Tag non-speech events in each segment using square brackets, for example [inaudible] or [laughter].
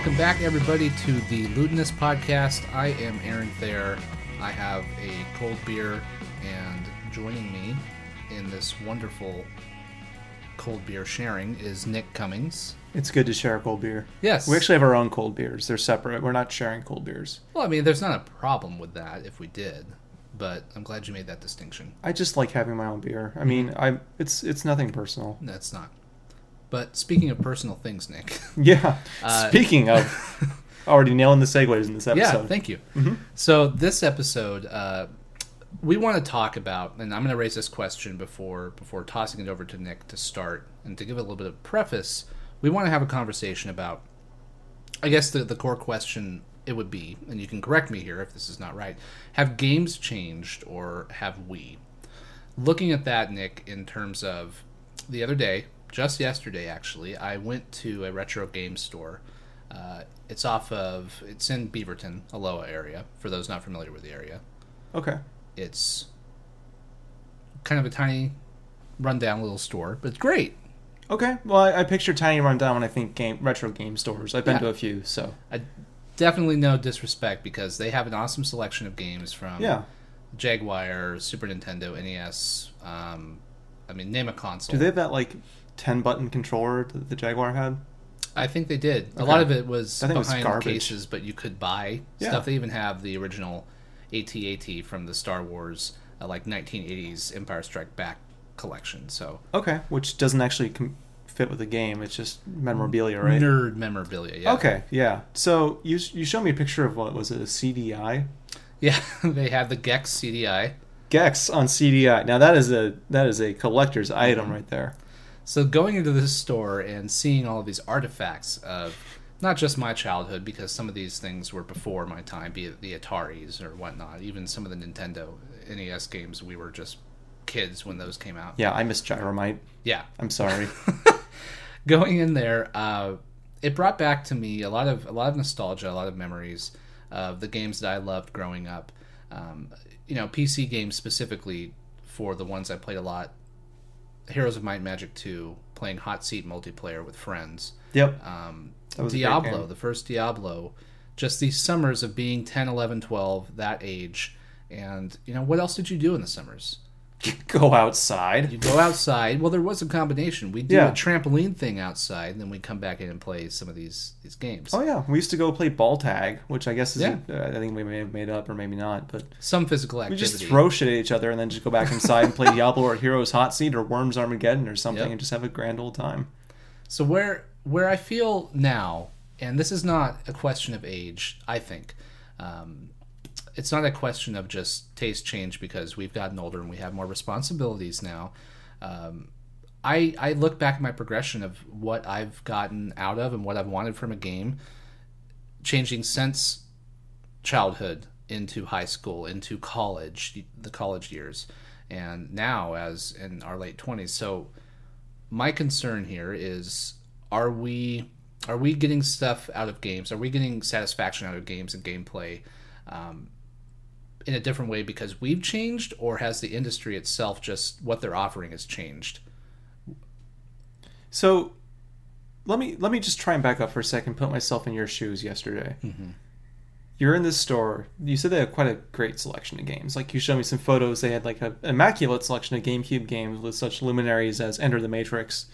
Welcome back, everybody, to the Ludinous podcast. I am Aaron Thayer. I have a cold beer, and joining me in this wonderful cold beer sharing is Nick Cummings. It's good to share a cold beer. Yes. We actually have our own cold beers. They're separate. We're not sharing cold beers. Well, I mean, there's not a problem with that if we did, but I'm glad you made that distinction. I just like having my own beer. I mean, I it's it's nothing personal. That's not. But speaking of personal things, Nick. [laughs] Yeah. Uh, Speaking of, [laughs] already nailing the segues in this episode. Yeah, thank you. So this episode, uh, we want to talk about, and I'm going to raise this question before before tossing it over to Nick to start, and to give a little bit of preface. We want to have a conversation about, I guess the the core question it would be, and you can correct me here if this is not right. Have games changed, or have we? Looking at that, Nick, in terms of the other day, just yesterday actually, I went to a retro game store. Uh, it's off of it's in Beaverton, Aloha area. For those not familiar with the area, Okay. it's kind of a tiny, rundown little store, but it's great. Okay. Well, I, I picture tiny rundown when I think game retro game stores. I've been Yeah. to a few, so I definitely no disrespect because they have an awesome selection of games from yeah. Jaguar, Super Nintendo, NES. Um, I mean, name a console. Do they have that like ten button controller that the Jaguar had? I think they did. A lot of it was I think it was behind garbage. cases, but you could buy Yeah. stuff. They even have the original AT-AT from the Star Wars, uh, like 1980s Empire Strike Back collection. So Okay. Which doesn't actually com- fit with the game. It's just memorabilia, right? nerd memorabilia. Yeah. Okay. Yeah. So you you showed me a picture of what was it a CDI? [laughs] Yeah, they have the Gex CDI. Gex on CDI. Now that is a that is a collector's item right there. So going into this store and seeing all of these artifacts of not just my childhood, because some of these things were before my time, be it the Ataris or whatnot, even some of the Nintendo NES games, we were just kids when those came out. Yeah, I miss Gyromite. Yeah. I'm sorry. [laughs] Going in there, uh, it brought back to me a lot of a lot of nostalgia, a lot of memories of the games that I loved growing up. Um, you know, PC games specifically for the ones I played a lot. Heroes of Might and Magic 2, playing hot seat multiplayer with friends. yep. Um, Diablo, the first Diablo. Just these summers of being 10, 11, 12, that age. And, you know, what else did you do in the summers? [laughs] Go outside. You go outside. Well, there was a combination. We do Yeah. a trampoline thing outside, and then we come back in and play some of these these games. Oh yeah, we used to go play ball tag, which I guess is Yeah. uh, I think we may have made up or maybe not, but Some physical activity. we just throw shit at each other and then just go back inside and play [laughs] Diablo or Heroes Hot Seat or Worms Armageddon or something Yep. and just have a grand old time. So where where I feel now, and this is not a question of age, I think. Um, it's not a question of just taste change because we've gotten older and we have more responsibilities now. Um, I I look back at my progression of what I've gotten out of and what I've wanted from a game, changing since childhood into high school, into college, the college years, and now as in our late twenties. So my concern here is are we are we getting stuff out of games are we getting satisfaction out of games and gameplay um, in a different way because we've changed or has the industry itself just what they're offering has changed So let me let me just try and back up for a second, put myself in your shoes yesterday. You're in this store. You said they had quite a great selection of games. Like you showed me some photos. They had like an immaculate selection of GameCube games with such luminaries as Enter the Matrix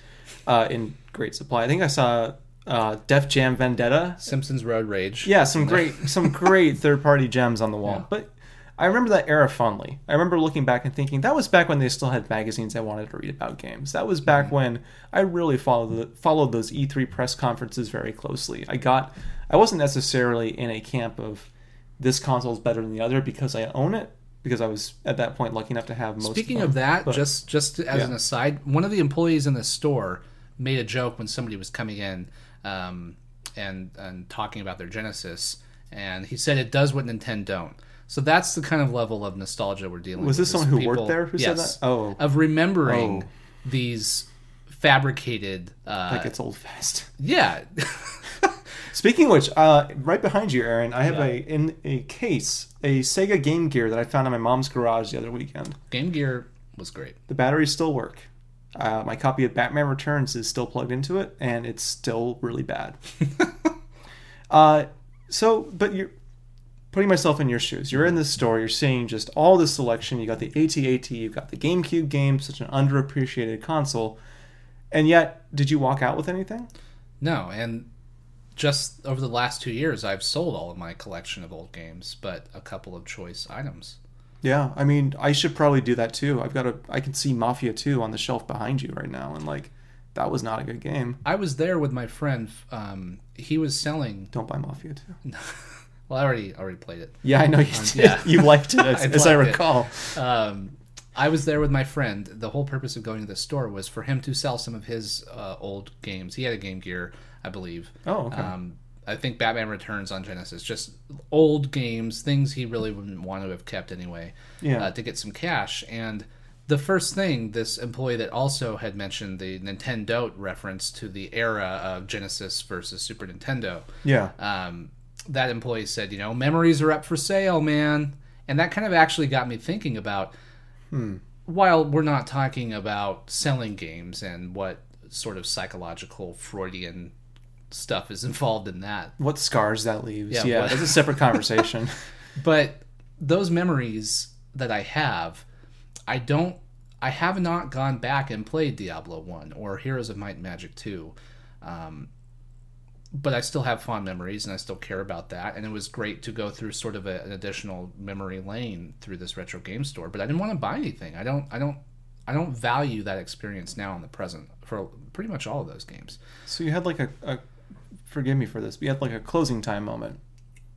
uh, in great supply. I think I saw uh, Def Jam Vendetta. simpsons road rage Yeah, some great [laughs] some great third party gems on the wall. Yeah. But I remember that era fondly. I remember looking back and thinking that was back when they still had magazines I wanted to read about games. That was back when I really followed the, followed those E3 press conferences very closely. I got I wasn't necessarily in a camp of this console is better than the other because I own it because I was at that point lucky enough to have most. speaking of, of that But- just just as Yeah. an aside one of the employees in the store made a joke when somebody was coming in um, and and talking about their genesis and he said it does what nintendo don't so that's the kind of level of nostalgia we're dealing was with Was this someone who is worked there who said that? Oh, of remembering Oh. these fabricated uh, like it's old fast. yeah [laughs] Speaking of which, uh, right behind you, Aaron, I have Yeah. a in a case a Sega Game Gear that I found in my mom's garage the other weekend. game gear was great The batteries still work. Uh, my copy of Batman Returns is still plugged into it, and it's still really bad. [laughs] Uh, so, but you're putting myself in your shoes. You're in this store. You're seeing just all this selection. You got the AT-AT. You've got the GameCube game, such an underappreciated console. And yet, did you walk out with anything? No, and just over the last two years, I've sold all of my collection of old games, but a couple of choice items. Yeah, I mean, I should probably do that too. I've got a, I can see Mafia 2 on the shelf behind you right now, and like, that was not a good game. I was there with my friend. Um, he was selling. Don't buy Mafia 2. [laughs] Well, I already already played it. Yeah, I know you did. yeah. [laughs] You liked it, as, [laughs] I as I recall. Um, I was there with my friend. The whole purpose of going to the store was for him to sell some of his uh, old games. He had a Game Gear, I believe. Oh, okay. Um, I think Batman Returns on Genesis, just old games, things he really wouldn't want to have kept anyway, Yeah. uh, to get some cash. And the first thing, this employee that also had mentioned the Nintendo reference to the era of Genesis versus Super Nintendo yeah. um, that employee said, you know, memories are up for sale, man. And that kind of actually got me thinking about while we're not talking about selling games and what sort of psychological Freudian stuff is [laughs] involved in that, What scars that leaves. Yeah, Yeah, what- that's a separate conversation. [laughs] [laughs] but those memories that I have, I don't. I have not gone back and played Diablo 1 or Heroes of Might and Magic 2. Um, but I still have fond memories and I still care about that. And it was great to go through sort of a, an additional memory lane through this retro game store. But I didn't want to buy anything. I don't. I don't. I don't value that experience now in the present for pretty much all of those games. so you had like a, a, forgive me for this, but you had like a closing time moment.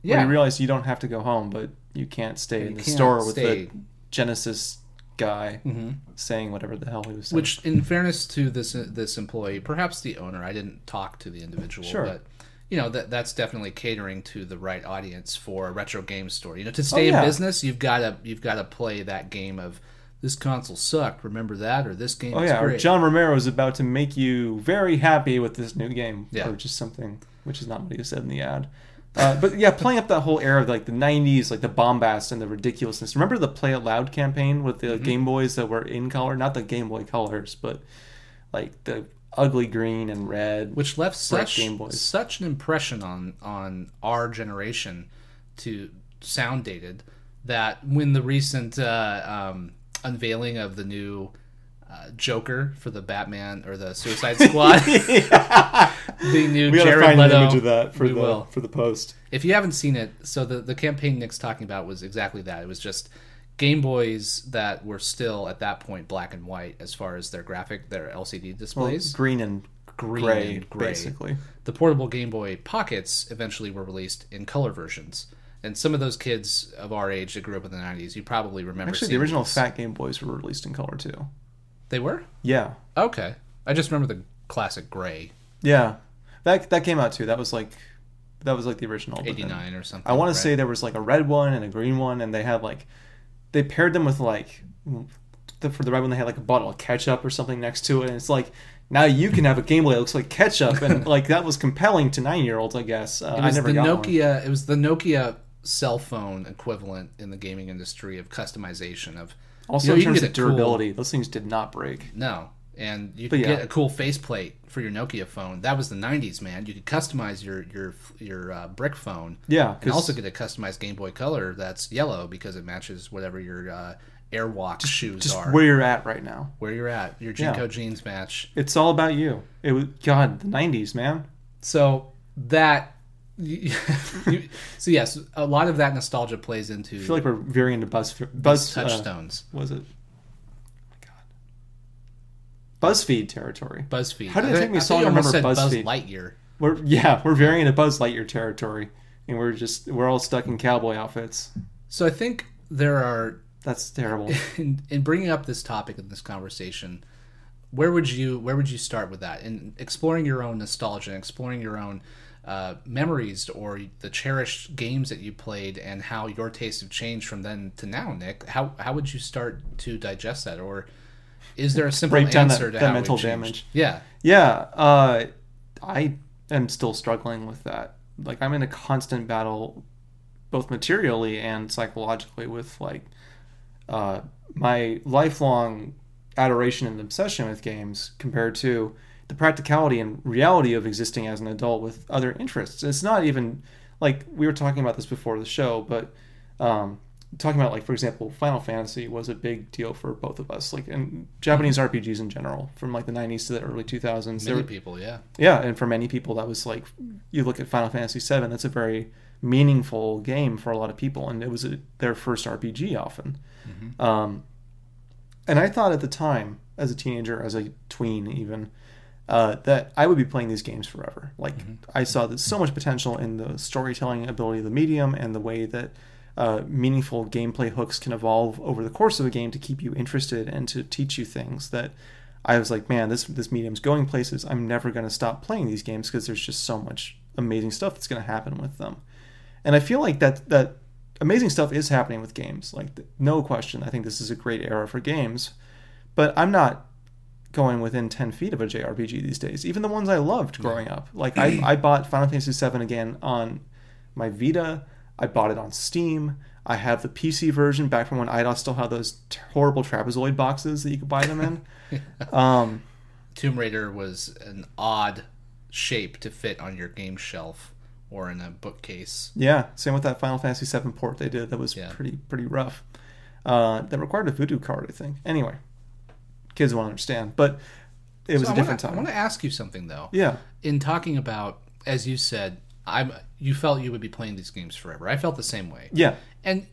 Yeah. When you realized you don't have to go home, but you can't stay in the store with stay. the Genesis guy Mhm. saying whatever the hell he was saying. Which, in fairness to this this employee, perhaps the owner, I didn't talk to the individual, Sure. but you know that that's definitely catering to the right audience for a retro game store. You know, to stay Oh, yeah. in business, you've got to you've got to play that game of this console sucked. Remember that, or this game Oh yeah, or. John Romero is about to make you very happy with this new game, Yeah. or just something, which is not what he said in the ad. Uh, but yeah, playing up that whole era of like the '90s, like the bombast and the ridiculousness. Remember the Play It Loud campaign with the Mm-hmm. Game Boys that were in color, not the Game Boy colors, but like the ugly green and red. which left such such an impression on on our generation to sound dated that when the recent uh, um, unveiling of the new uh, Joker for the Batman or the Suicide [laughs] Squad, [laughs] the new we gotta Jared find Leto, an image of that for we the will. for the post. If you haven't seen it, so the the campaign Nick's talking about was exactly that. It was just Game Boys that were still at that point black and white as far as their graphic, their LCD Well, displays. green and Green gray, and gray. basically. the portable Game Boy Pockets eventually were released in color versions. And some of those kids of our age that grew up in the 90s, you probably remember Actually, the original these. Fat Game Boys were released in color too. They were? Yeah, Okay. I just remember the classic gray, yeah, that that came out too. That was like that was like the original. 89 or something. I want right? to say there was like a red one and a green one, and they had like they paired them with like the, for the red one they had like a bottle of ketchup or something next to it, and it's like now you can have a Game Boy that looks like ketchup, and [laughs] like that was compelling to nine year olds, I guess. Uh, It I was never the got one. Nokia. It was the Nokia cell phone equivalent in the gaming industry of customization of Also, you know, in terms get of a cool- durability, those things did not break. No, and you yeah. get a cool faceplate for your Nokia phone. That was the '90s, man. You could customize your your your uh, brick phone. Yeah, and also get a customized Game Boy Color that's yellow because it matches whatever your uh, Airwalk shoes are. just are. where you're at right now. Where you're at, your Yeah. Jeans match. It's all about you. It was God, the '90s, man. So that. [laughs] you- so yes, a lot of that nostalgia plays into I feel like we're veering into Buzz Buzz uh, touchstones. was it? BuzzFeed territory. BuzzFeed. How did it take me I so you long to remember said BuzzFeed? Buzz Lightyear. We're yeah, we're veering into Buzz Lightyear territory, and we're just we're all stuck in cowboy outfits. So I think there are That's terrible. [laughs] in, in bringing up this topic in this conversation, where would you where would you start with that? In exploring your own nostalgia, exploring your own uh, memories or the cherished games that you played, and how your tastes have changed from then to now, Nick. How how would you start to digest that, or is there a simple Break down that- answer to that how mental damage. Yeah, yeah, uh, I am still struggling with that. Like I'm in a constant battle, both materially and psychologically, with like uh, my lifelong adoration and obsession with games compared to the practicality and reality of existing as an adult with other interests. It's not even like we were talking about this before the show, but um, talking about like for example, Final Fantasy was a big deal for both of us, like and Japanese RPGs in general, from like the '90s to the early 2000s. There Many were- people, yeah. yeah, and for many people, that was like you look at Final Fantasy 7 That's a very meaningful game for a lot of people, and it was a, their first RPG often. Um, and I thought at the time, as a teenager, as a tween, even uh, that I would be playing these games forever. Like I saw there's so much potential in the storytelling ability of the medium and the way that uh, meaningful gameplay hooks can evolve over the course of a game to keep you interested and to teach you things that I was like, man, this this medium's going places. I'm never going to stop playing these games because there's just so much amazing stuff that's going to happen with them. And I feel like that that amazing stuff is happening with games. Like no question, I think this is a great era for games. But I'm not going within 10 feet of a JRPG these days. Even the ones I loved growing up. Like [clears throat] I, I bought Final Fantasy VII again on my Vita. I bought it on Steam. I have the PC version back from when Eidos still had those horrible trapezoid boxes that you could buy them in. [laughs] um, Tomb Raider was an odd shape to fit on your game shelf or in a bookcase. yeah, same with that Final Fantasy VII port they did. That was Yeah. pretty pretty rough. Uh, that required a voodoo card, I think. Anyway, kids won't understand, but it was So a I different wanna, I time. want to ask you something though. Yeah, In talking about, as you said, I'm. You felt you would be playing these games forever. I felt the same way. yeah, And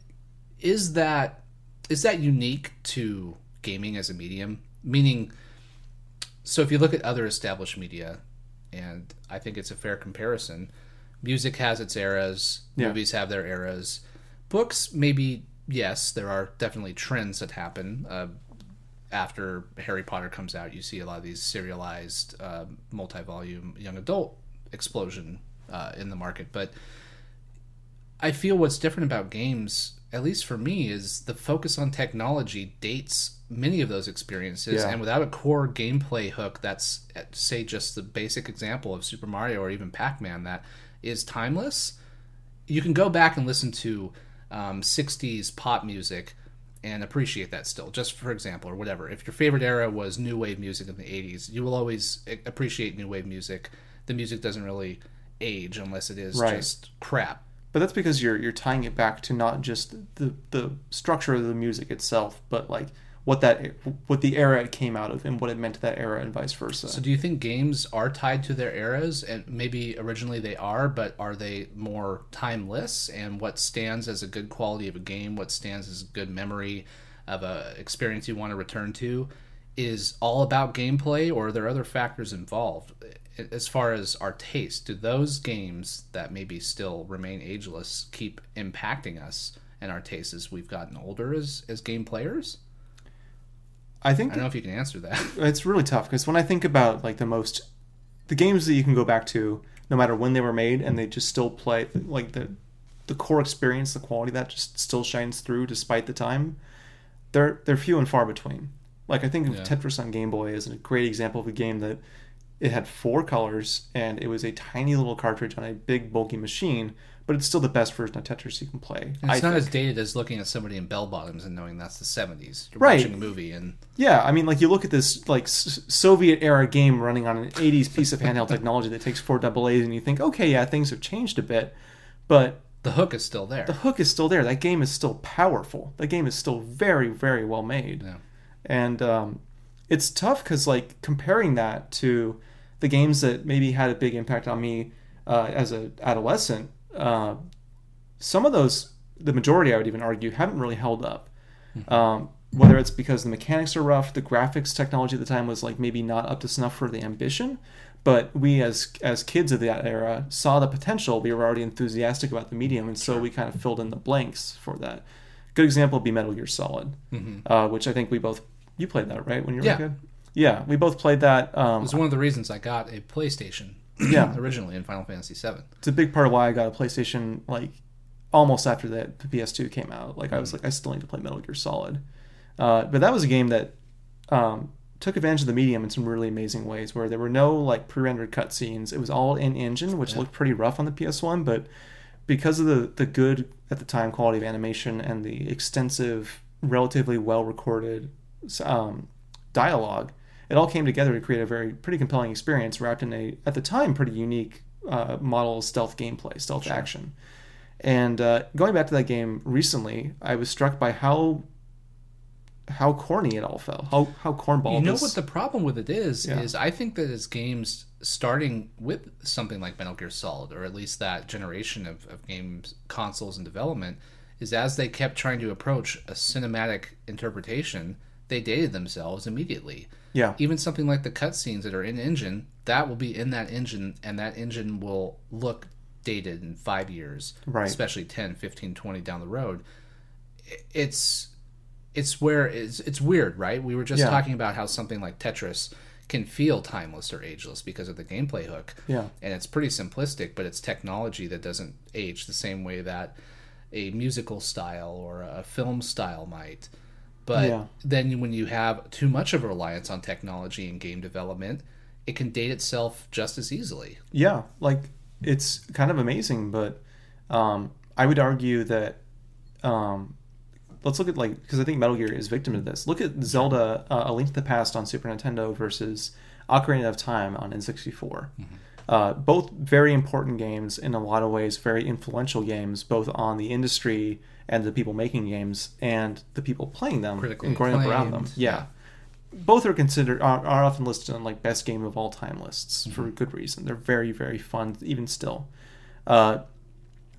is that is that unique to gaming as a medium? Meaning, so if you look at other established media, and I think it's a fair comparison, music has its eras, Yeah. movies have their eras, books maybe yes, there are definitely trends that happen. Uh, after Harry Potter comes out, you see a lot of these serialized, uh, multi-volume young adult explosion uh, in the market, but I feel what's different about games, at least for me, is the focus on technology dates many of those experiences. Yeah. And without a core gameplay hook that's, say, just the basic example of Super Mario or even Pac Man that is timeless, you can go back and listen to um, 60s pop music and appreciate that still, just for example, or whatever. If your favorite era was new wave music in the 80s, you will always appreciate new wave music. The music doesn't really age unless it is Right. just crap. but that's because you're you're tying it back to not just the the structure of the music itself, but like what that what the era it came out of and what it meant to that era and vice versa. So, do you think games are tied to their eras, and maybe originally they are, but are they more timeless? And what stands as a good quality of a game, what stands as a good memory of a experience you want to return to, is all about gameplay, or are there other factors involved? As far as our taste, do those games that maybe still remain ageless keep impacting us and our tastes as we've gotten older as as game players? I think I don't know if you can answer that. [laughs] it's really tough because when I think about like the most the games that you can go back to no matter when they were made and they just still play like the the core experience the quality that just still shines through despite the time they're they're few and far between like I think of Yeah. Tetris on Game Boy is a great example of a game that it had four colors and it was a tiny little cartridge on a big bulky machine but it's still the best version of Tetris you can play And it's I not think. as dated as looking at somebody in bell bottoms and knowing that's the 70s. You're Right. watching a movie and Yeah, I mean, like you look at this like S- Soviet era game running on an '80s piece of handheld technology that takes four double A's, and you think, okay, yeah, things have changed a bit, but the hook is still there. the hook is still there. That game is still powerful. That game is still very, very well made, Yeah. and um, it's tough because like comparing that to the games that maybe had a big impact on me uh, as an adolescent, uh, some of those, the majority, I would even argue, haven't really held up. Um, whether it's because the mechanics are rough, the graphics technology at the time was like maybe not up to snuff for the ambition, but we as as kids of that era saw the potential. We were already enthusiastic about the medium, and so we kind of filled in the blanks for that. Good example would be Metal Gear Solid, uh, which I think we both you played that right when you were Yeah. a kid. Yeah, we both played that. Um, It was one of the reasons I got a PlayStation [clears throat] yeah, originally in Final Fantasy VII. it's a big part of why I got a PlayStation like almost after the PS2 came out. Like I was like, I still need to play Metal Gear Solid. Uh, but that was a game that um, took advantage of the medium in some really amazing ways, where there were no like pre-rendered cutscenes. It was all in engine, which Yeah. looked pretty rough on the PS1, but because of the the good at the time quality of animation and the extensive, relatively well recorded um, dialogue, it all came together to create a very pretty compelling experience wrapped in a at the time pretty unique uh, model stealth gameplay, stealth Sure. action. And uh, going back to that game recently, I was struck by how how corny it all felt. How how cornball. You know this- what the problem with it is? Yeah. Is I think that as games starting with something like Metal Gear Solid, or at least that generation of, of games consoles and development, is as they kept trying to approach a cinematic interpretation, they dated themselves immediately. yeah Even something like the cutscenes that are in engine, that will be in that engine, and that engine will look dated in five years, Right. especially 10, 15, 20 down the road. It's it's where it's it's weird, right? We were just Yeah. talking about how something like Tetris can feel timeless or ageless because of the gameplay hook. Yeah. And it's pretty simplistic, but it's technology that doesn't age the same way that a musical style or a film style might. But Yeah. then when you have too much of a reliance on technology in game development, it can date itself just as easily. Yeah, like it's kind of amazing, but um, I would argue that um, let's look at like because I think Metal Gear is victim to this. Look at Zelda: uh, A Link to the Past on Super Nintendo versus Ocarina of Time on N64. Uh, both very important games in a lot of ways, very influential games, both on the industry and the people making games and the people playing them Critically and growing up around them. Yeah. yeah. Both are considered are, are often listed on like best game of all time lists Mm-hmm. for good reason. They're very very fun even still. Uh,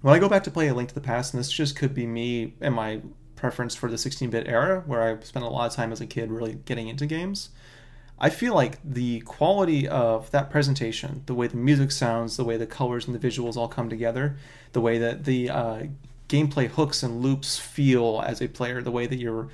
when I go back to play A Link to the Past, and this just could be me and my preference for the 16-bit era, where I spent a lot of time as a kid really getting into games. I feel like the quality of that presentation, the way the music sounds, the way the colors and the visuals all come together, the way that the uh, gameplay hooks and loops feel as a player, the way that you're,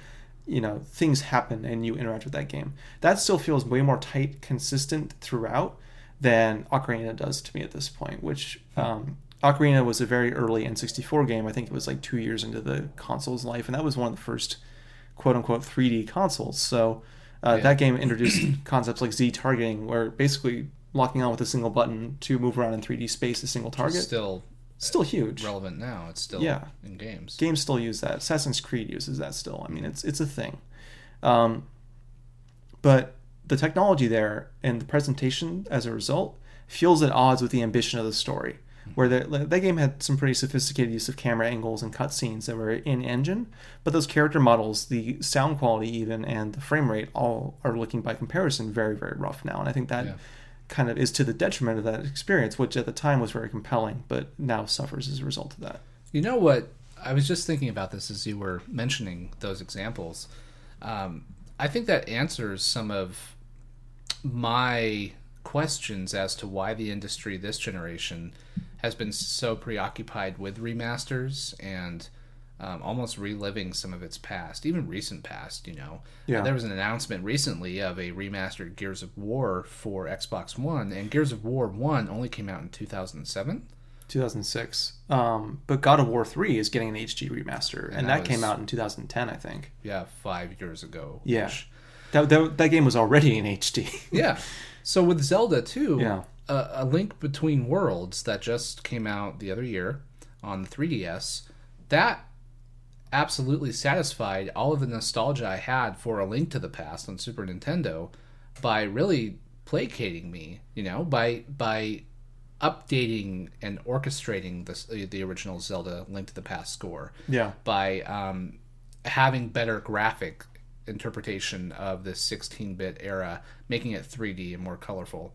you know, things happen and you interact with that game, that still feels way more tight, consistent throughout than Ocarina does to me at this point. Which um, Ocarina was a very early N64 game. I think it was like two years into the console's life, and that was one of the first quote unquote 3D consoles. So uh, Yeah. that game introduced [clears throat] concepts like Z targeting, where basically locking on with a single button to move around in 3D space a single target. still Still huge. relevant now. It's still Yeah. in games. Games still use that. Assassin's Creed uses that still. I mean, it's it's a thing. Um, but the technology there and the presentation as a result feels at odds with the ambition of the story. Where the, that game had some pretty sophisticated use of camera angles and cutscenes that were in engine, but those character models, the sound quality even, and the frame rate all are looking by comparison very very rough now. And I think that Yeah. Kind of is to the detriment of that experience, which at the time was very compelling, but now suffers as a result of that. You know what? I was just thinking about this as you were mentioning those examples. Um, I think that answers some of my questions as to why the industry this generation has been so preoccupied with remasters and um, almost reliving some of its past, even recent past. You know, Yeah. there was an announcement recently of a remastered Gears of War for Xbox One, and Gears of War One only came out in 2007. 2006. Um, but God of War 3 is getting an HD remaster, and, And that, that came was- out in 2010, I think. Yeah, five years ago. Yeah. which- That, that, that game was already in HD. [laughs] Yeah. So with Zelda too, Yeah. a, a Link Between Worlds that just came out the other year on the 3DS, that absolutely satisfied all of the nostalgia I had for A Link to the Past on Super Nintendo by really placating me, you know, by by updating and orchestrating the the original Zelda Link to the Past score yeah. by um, having better graphic interpretation of this 16-bit era, making it 3D and more colorful.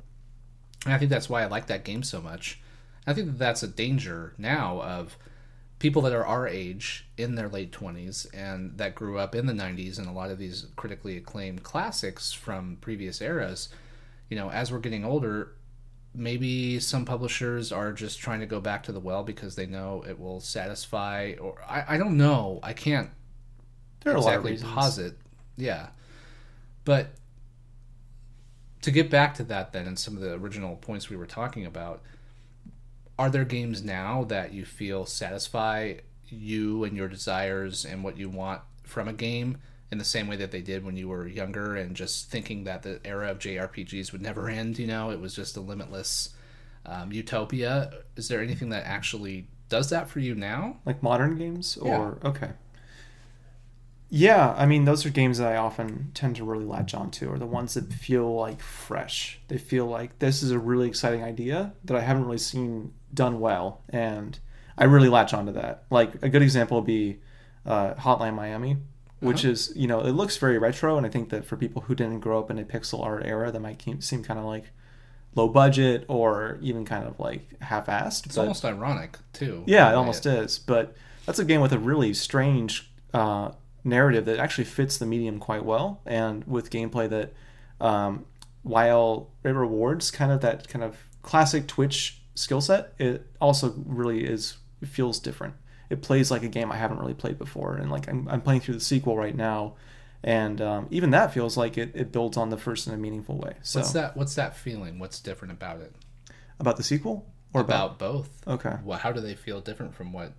And I think that's why I like that game so much. I think that that's a danger now of people that are our age in their late 20s and that grew up in the 90s and a lot of these critically acclaimed classics from previous eras. You know, as we're getting older, maybe some publishers are just trying to go back to the well because they know it will satisfy or I, I don't know. I can't There are a lot of exactly posit. Yeah. But to get back to that then and some of the original points we were talking about, are there games now that you feel satisfy you and your desires and what you want from a game in the same way that they did when you were younger and just thinking that the era of JRPGs would never [laughs] end, you know, it was just a limitless um, utopia. Is there anything that actually does that for you now? Like modern games? Or, okay. Yeah, I mean, those are games that I often tend to really latch onto, are the ones that feel like fresh. They feel like this is a really exciting idea that I haven't really seen done well, and I really latch onto that. Like a good example would be uh, Hotline Miami, which Uh-huh. is you know it looks very retro, and I think that for people who didn't grow up in a pixel art era, that might seem kind of like low budget or even kind of like half-assed. It's but- almost ironic too. yeah, it almost is. But that's a game with a really strange uh, narrative that actually fits the medium quite well, and with gameplay that, um, while it rewards kind of that kind of classic Twitch skill set, it also really is it feels different. It plays like a game I haven't really played before, and like I'm, I'm playing through the sequel right now, and um, even that feels like it, it builds on the first in a meaningful way. So What's that? What's that feeling? What's different about it? about the sequel or about, about both. okay. Well, how do they feel different from what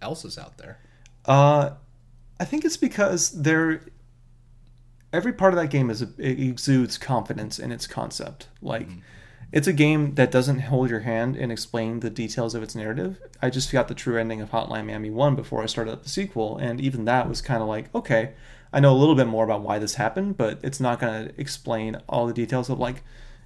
else is out there? Uh, I think it's because they're every part of that game is it exudes confidence in its concept. Like it's a game that doesn't hold your hand and explain the details of its narrative. I just got the true ending of Hotline Miami 1 before I started up the sequel and even that was kind of like, okay, I know a little bit more about why this happened, but it's not going to explain all the details of like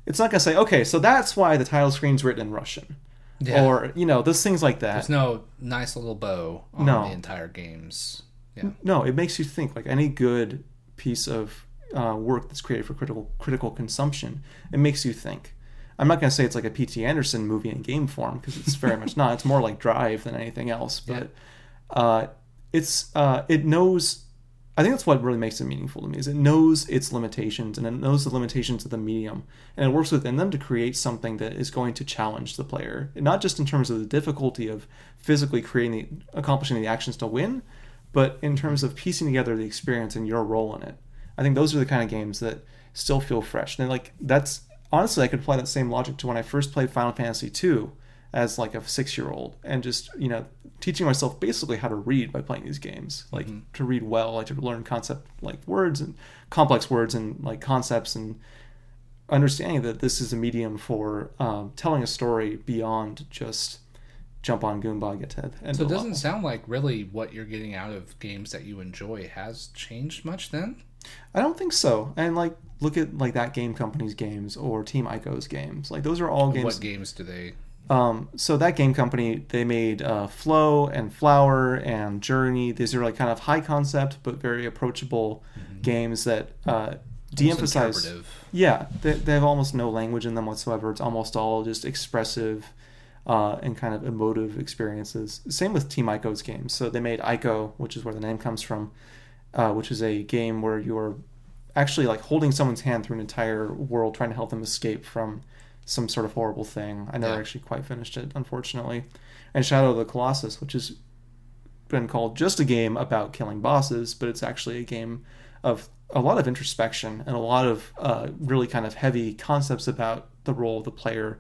it's not going to say, okay, so that's why the title screen's written in Russian. Yeah. Or, you know, those things like that. There's no nice little bow on No. the entire games. Yeah. No, it makes you think. Like any good piece of uh, work that's created for critical critical consumption, it makes you think. I'm not going to say it's like a P.T. Anderson movie in game form because it's very much not. It's more like Drive than anything else. But uh, it's uh, it knows. I think that's what really makes it meaningful to me. Is it knows its limitations and it knows the limitations of the medium, and it works within them to create something that is going to challenge the player, not just in terms of the difficulty of physically creating the accomplishing the actions to win, but in terms of piecing together the experience and your role in it. I think those are the kind of games that still feel fresh. And like that's honestly, I could apply that same logic to when I first played Final Fantasy II as like a six year old and just you know teaching myself basically how to read by playing these games like to read well like to learn concept like words and complex words and like concepts and understanding that this is a medium for um, telling a story beyond just jump on Goomba get to end So it doesn't level. sound like really what you're getting out of games that you enjoy has changed much then? I don't think so. And like, look at like that game company's games or Team Ico's games. Like those are all games. What games do they Um, so that game company they made uh, Flow and Flower and Journey. These are like kind of high concept but very approachable games that uh, de-emphasize. Yeah, they, they have almost no language in them whatsoever. It's almost all just expressive uh, and kind of emotive experiences. Same with Team Ico's games. So they made Ico, which is where the name comes from, uh, which is a game where you're actually like holding someone's hand through an entire world, trying to help them escape from some sort of horrible thing. I never Yeah. actually quite finished it, unfortunately. And Shadow of the Colossus, which has been called just a game about killing bosses, but it's actually a game of a lot of introspection and a lot of uh, really kind of heavy concepts about the role of the player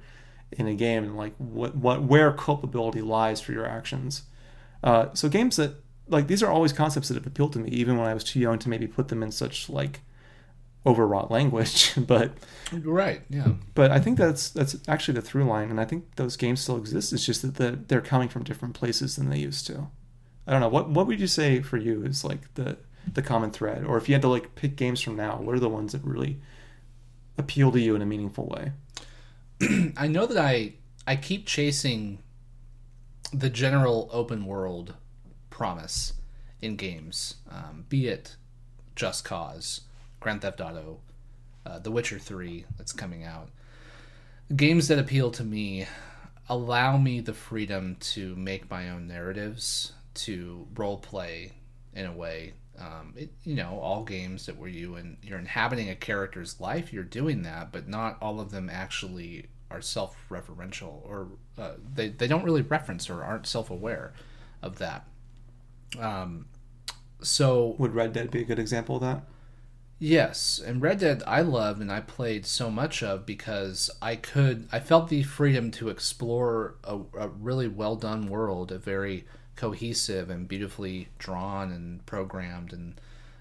in a game and like what what where culpability lies for your actions. Uh, so games that like these are always concepts that have appealed to me, even when I was too young to maybe put them in such like overwrought [laughs] language. but Right, yeah. but I think that's that's actually the through line, and I think those games still exist. It's just that the, they're coming from different places than they used to. I don't know. What what would you say for you is like the the common thread, or if you had to like pick games from now, what are the ones that really appeal to you in a meaningful way? [clears throat] I know that I I keep chasing the general open world promise in games, um, be it Just Cause, Grand Theft Auto, uh, The Witcher Three that's coming out. Games that appeal to me allow me the freedom to make my own narratives, to role play in a way. Um, it, you know, all games that where you and you're inhabiting a character's life, you're doing that, but not all of them actually are self-referential, or uh, they they don't really reference or aren't self-aware of that. Um, so Would Red Dead be a good example of that? Yes, and Red Dead I loved and I played so much of because I could I felt the freedom to explore a, a really well done world, a very cohesive and beautifully drawn and programmed and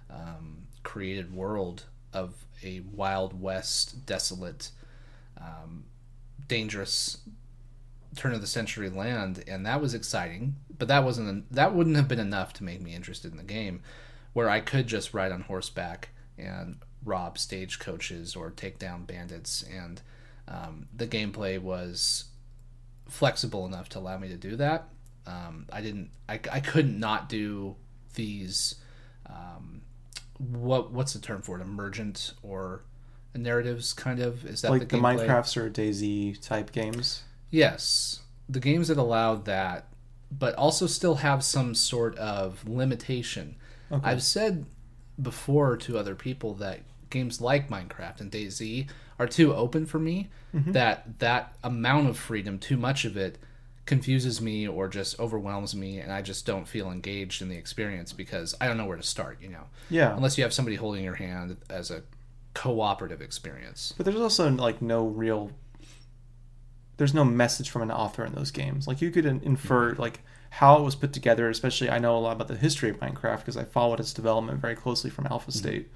um, created world of a wild west, desolate, um, dangerous turn of the century land, and that was exciting. But that wasn't that wouldn't have been enough to make me interested in the game. where I could just ride on horseback and rob stagecoaches or take down bandits, and um, the gameplay was flexible enough to allow me to do that. Um, I didn't. I, I couldn't not do these. Um, what what's the term for it? Emergent or narratives, kind of. Is that like the, gameplay? Minecrafts or DayZ type games? Yes, the games that allowed that, but also still have some sort of limitation. Okay. I've said before to other people that games like Minecraft and DayZ are too open for me. Mm-hmm. That that amount of freedom, too much of it, confuses me or just overwhelms me, and I just don't feel engaged in the experience because I don't know where to start. You know, Yeah. unless you have somebody holding your hand as a cooperative experience. But there's also like no real there's no message from an author in those games. Like you could infer like how it was put together, especially I know a lot about the history of Minecraft because I followed its development very closely from Alpha State.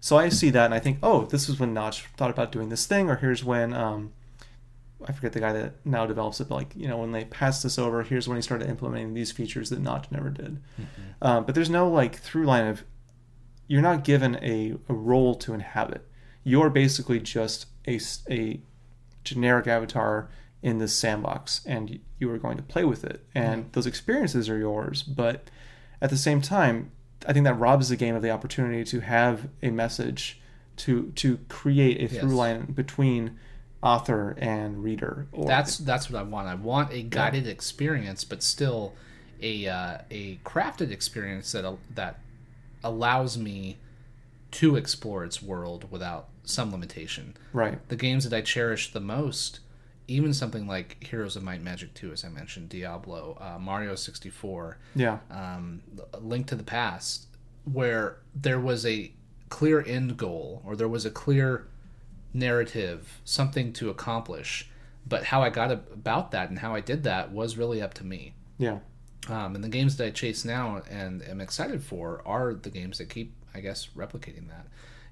So I see that and I think, "Oh, this is when Notch thought about doing this thing or here's when um I forget the guy that now develops it, but like, you know, when they passed this over, here's when he started implementing these features that Notch never did. Um, but there's no like through line of you're not given a, a role to inhabit. You're basically just a, a generic avatar in this sandbox and you are going to play with it. And those experiences are yours. But at the same time, I think that robs the game of the opportunity to have a message to to create a Yes. through line between author and reader. Or, That's that's what I want. I want a guided experience, but still a uh, a crafted experience that that allows me to explore its world without some limitation. right. The games that I cherish the most, even something like Heroes of Might and Magic 2, as I mentioned, Diablo, uh, Mario 64, Yeah. um, Link to the Past, where there was a clear end goal or there was a clear narrative, something to accomplish. But how I got about that and how I did that was really up to me. Yeah. Um, and the games that I chase now and am excited for are the games that keep, I guess, replicating that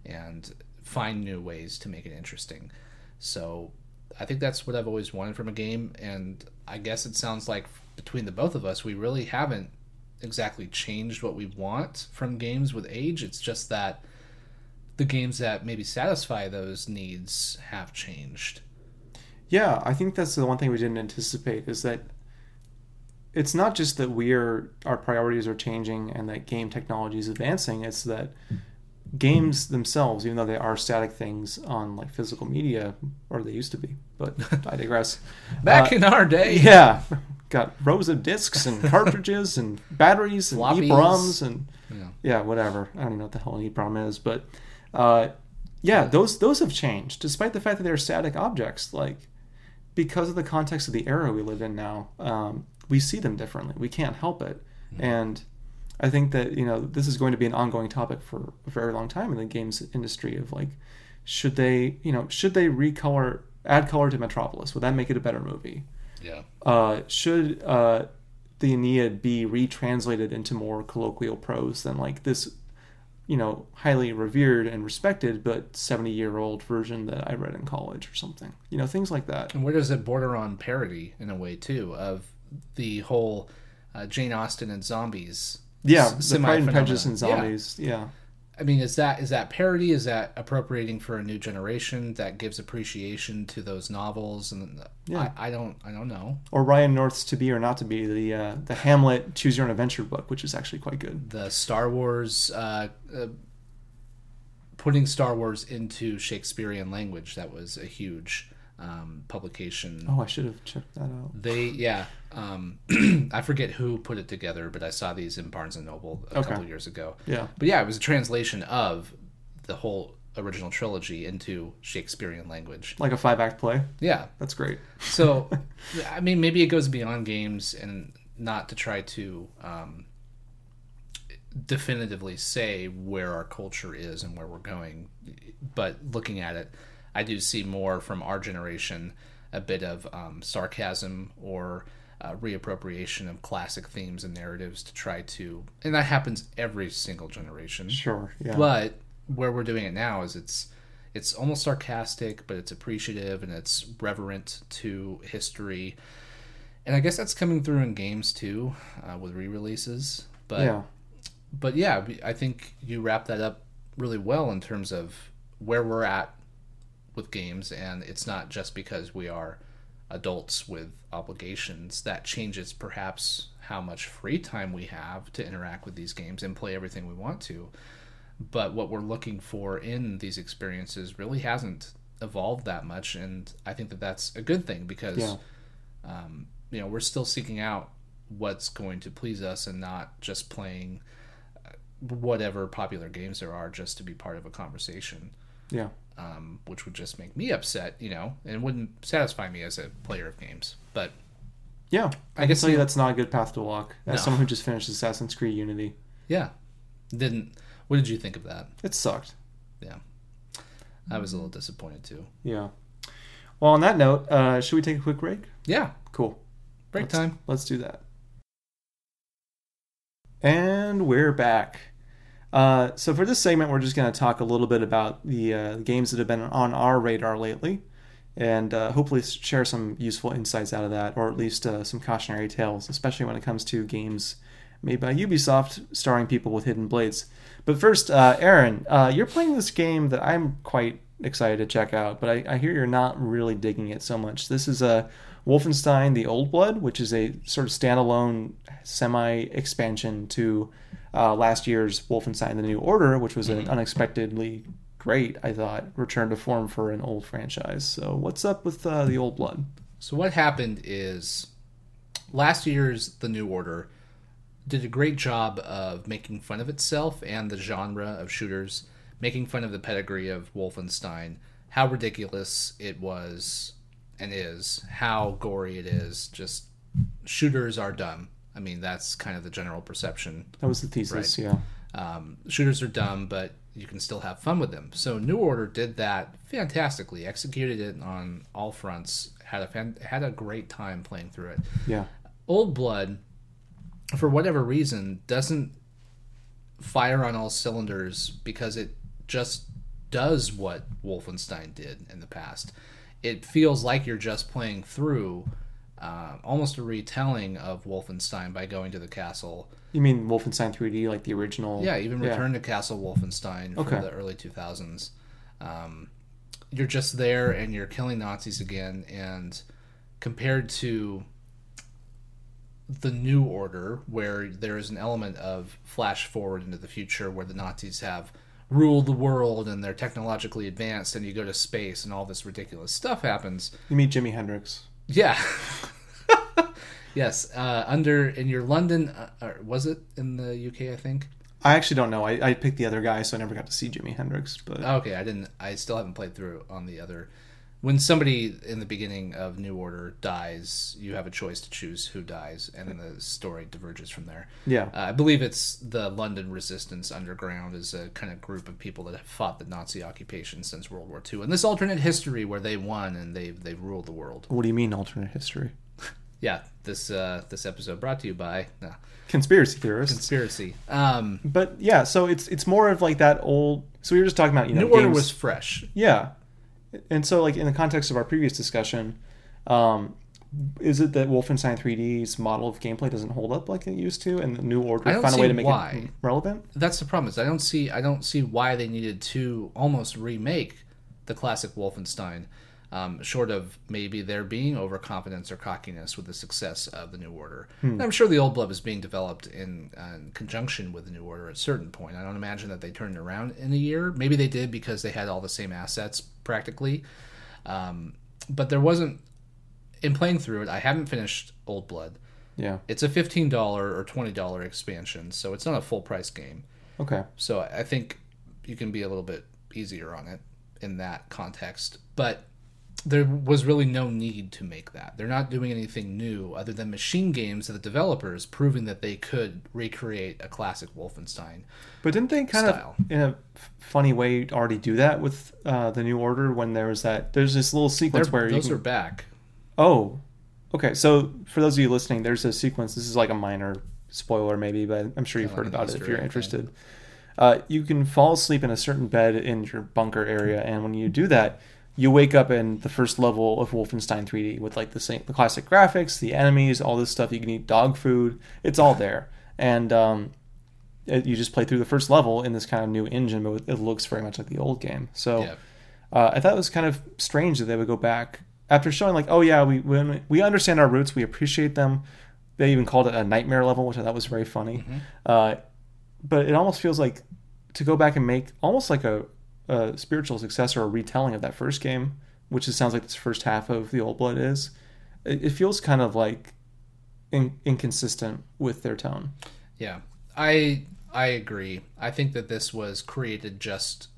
and find new ways to make it interesting. So I think that's what I've always wanted from a game. And I guess it sounds like between the both of us, we really haven't exactly changed what we want from games with age. It's just that the games that maybe satisfy those needs have changed. Yeah, I think that's the one thing we didn't anticipate is that it's not just that we're our priorities are changing and that game technology is advancing. It's that games themselves, even though they are static things on like physical media, or they used to be, but I digress. [laughs] Back Uh, in our day, Yeah, got rows of discs and [laughs] cartridges and batteries and Floppies. EEPROMs and Yeah. yeah, whatever. I don't even know what the hell an EEPROM is, but uh, yeah, those those have changed, despite the fact that they're static objects. Like because of the context of the era we live in now, um, we see them differently. We can't help it, and I think that you know this is going to be an ongoing topic for a very long time in the games industry. Of like, should they you know should they recolor, add color to Metropolis? Would that make it a better movie? yeah. uh, should uh, the Aeneid be retranslated into more colloquial prose than like this, you know, highly revered and respected but seventy year old version that I read in college or something? You know, things like that. And where does it border on parody in a way too of the whole uh, Jane Austen and zombies? Yeah, s- the Pride and Prejudice and zombies. Yeah. I mean, is that is that parody? Is that appropriating for a new generation that gives appreciation to those novels? And Yeah. I, I don't I don't know. or Ryan North's To Be or Not to Be, the uh, the Hamlet Choose Your Own Adventure book, which is actually quite good. The Star Wars uh, uh, putting Star Wars into Shakespearean language that was a huge um, publication. Oh, I should have checked that out. They yeah, um, [clears throat] I forget who put it together, but I saw these in Barnes and Noble a Okay. couple years ago. Yeah. But yeah, it was a translation of the whole original trilogy into Shakespearean language. Like a five act play. Yeah. That's great. So, [laughs] I mean, maybe it goes beyond games and not to try to um, definitively say where our culture is and where we're going. But looking at it, I do see more from our generation a bit of um, sarcasm or uh, reappropriation of classic themes and narratives to try to, and that happens every single generation. Sure. Yeah. But where we're doing it now is it's it's almost sarcastic, but it's appreciative and it's reverent to history. And I guess that's coming through in games too, uh, with re-releases. But yeah. but yeah, I think you wrap that up really well in terms of where we're at with games, and it's not just because we are adults with obligations that changes perhaps how much free time we have to interact with these games and play everything we want to. But what we're looking for in these experiences really hasn't evolved that much, and I think that that's a good thing because Yeah. um, you know we're still seeking out what's going to please us and not just playing uh, whatever popular games there are just to be part of a conversation Yeah. Um, which would just make me upset you know and wouldn't satisfy me as a player of games but Yeah. I, I can guess tell you you- that's not a good path to walk. As No. someone who just finished Assassin's Creed Unity, yeah didn't what did you think of that it sucked. Yeah, I was a little disappointed too Yeah. Well, on that note, uh, should we take a quick break? yeah Cool. break Let's- time Let's do that. And we're back. Uh, so for this segment, we're just going to talk a little bit about the uh, games that have been on our radar lately, and uh, hopefully share some useful insights out of that, or at least uh, some cautionary tales, especially when it comes to games made by Ubisoft starring people with hidden blades. But first, uh, Aaron, uh, you're playing this game that I'm quite excited to check out, but I, I hear you're not really digging it so much. This is a Wolfenstein: The Old Blood, which is a sort of standalone semi expansion to uh, last year's Wolfenstein: The New Order, which was an unexpectedly great, I thought, return to form for an old franchise. So, what's up with uh, The Old Blood? So what happened is last year's The New Order did a great job of making fun of itself and the genre of shooters, making fun of the pedigree of Wolfenstein, how ridiculous it was and is, how gory it is. Just shooters are dumb. I mean, that's kind of the general perception That was the thesis, Right. yeah. um, shooters are dumb, but you can still have fun with them. So New Order did that fantastically, executed it on all fronts, had a fan, had a great time playing through it. Yeah. Old Blood, for whatever reason, doesn't fire on all cylinders because it just does what Wolfenstein did in the past. It feels like you're just playing through uh, almost a retelling of Wolfenstein by going to the castle. You mean Wolfenstein 3D, like the original? Yeah, even Return to Castle Wolfenstein from Okay. the early 2000s. Um, you're just there and you're killing Nazis again, and compared to the New Order, where there is an element of flash forward into the future where the Nazis have ruled the world and they're technologically advanced, and you go to space and all this ridiculous stuff happens. You meet Jimi Hendrix. Yeah. [laughs] yes, uh, under in your London, uh, or was it in the UK? I think. I actually don't know. I, I picked the other guy, so I never got to see Jimi Hendrix. But Okay, I didn't. I still haven't played through on the other. When somebody in the beginning of New Order dies, you have a choice to choose who dies, and then the story diverges from there. yeah, Uh, I believe it's the London Resistance Underground is a kind of group of people that have fought the Nazi occupation since World War II, and this alternate history where they won and they they ruled the world. what do you mean alternate history? [laughs] Yeah, this uh, this episode brought to you by no, Conspiracy theorists. conspiracy. Um, but yeah, so it's it's more of like that old. So we were just talking about you know New Order was fresh. yeah, and so like in the context of our previous discussion, um, is it that Wolfenstein 3D's model of gameplay doesn't hold up like it used to, and the New Order I don't found a way to make why. it relevant? that's the problem is I don't see I don't see why they needed to almost remake the classic Wolfenstein, um, short of maybe there being overconfidence or cockiness with the success of the New Order. And I'm sure the Old Blood is being developed in, uh, in conjunction with the New Order at a certain point. I don't imagine that they turned it around in a year. Maybe they did because they had all the same assets practically, um, but there wasn't. In playing through it, I haven't finished Old Blood. Yeah. It's a fifteen dollar or twenty dollar expansion, so it's not a full price game. Okay. So I think you can be a little bit easier on it in that context. But there was really no need to make that. They're not doing anything new other than Machine Games of the developers proving that they could recreate a classic Wolfenstein. But didn't they kind Style. of, in a funny way, already do that with uh, the New Order when there was that? There's this little They're, sequence where you those can, are back. Oh, okay. So for those of you listening, there's a sequence. This is like a minor spoiler, maybe, but I'm sure you've heard about it if you're interested. Uh, you can fall asleep in a certain bed in your bunker area, and when you do that, you wake up in the first level of Wolfenstein 3D with like the same, the classic graphics, the enemies, all this stuff. You can eat dog food. It's all there, and um, it, you just play through the first level in this kind of new engine, but it looks very much like the old game. So Yeah. uh, I thought it was kind of strange that they would go back after showing like, oh yeah, we we, we understand our roots, we appreciate them. They even called it a nightmare level, which I thought was very funny. Uh, but it almost feels like to go back and make almost like a, a spiritual successor or retelling of that first game, which it sounds like this first half of the Old Blood is. It, it feels kind of like in, inconsistent with their tone. Yeah, I I agree. I think that this was created just.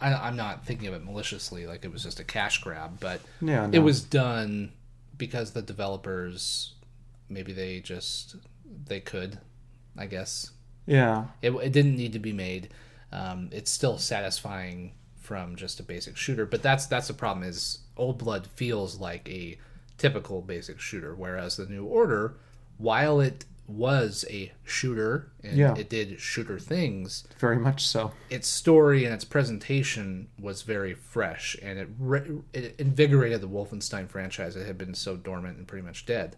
I, I'm not thinking of it maliciously, like it was just a cash grab, but Yeah, it was done because the developers maybe they just they could, I guess. Yeah, It, it didn't need to be made. Um, it's still satisfying from just a basic shooter, but that's that's the problem. Is Old Blood feels like a typical basic shooter, whereas the New Order, while it was a shooter and Yeah. it did shooter things, very much so. its story and its presentation was very fresh, and it re- it invigorated the Wolfenstein franchise that had been so dormant and pretty much dead.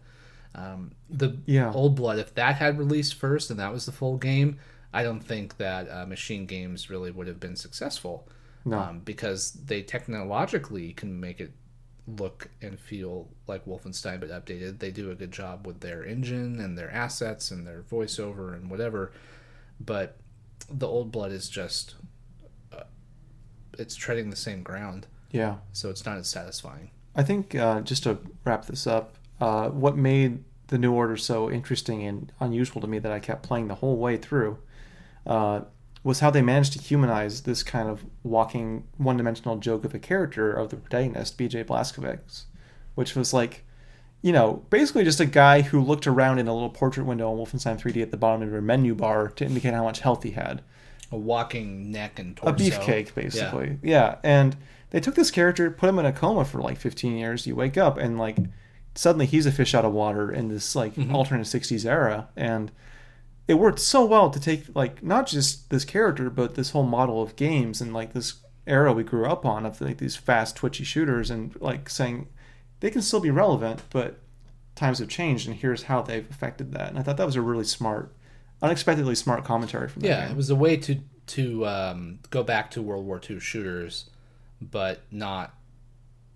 Um, the Yeah. Old Blood, if that had released first and that was the full game, I don't think that uh, Machine Games really would have been successful. No. Um, because they technologically can make it look and feel like Wolfenstein but updated. They do a good job with their engine and their assets and their voiceover and whatever. But the Old Blood is just uh, it's treading the same ground, Yeah. so it's not as satisfying. I think uh, just to wrap this up, uh, what made the New Order so interesting and unusual to me that I kept playing the whole way through uh, was how they managed to humanize this kind of walking one dimensional joke of a character of the protagonist, BJ Blazkowicz, which was like, you know, basically just a guy who looked around in a little portrait window on Wolfenstein 3D at the bottom of your menu bar to indicate how much health he had A walking neck and torso. a beefcake basically yeah. and they took this character put him in a coma for like 15 years you wake up and like suddenly he's a fish out of water in this like alternate 60s era and it worked so well to take like not just this character but this whole model of games and like this era we grew up on of like these fast twitchy shooters and like saying they can still be relevant but times have changed and here's how they've affected that and i thought that was a really smart unexpectedly smart commentary from that Yeah, game. it was a way to to um, go back to World War II shooters, but not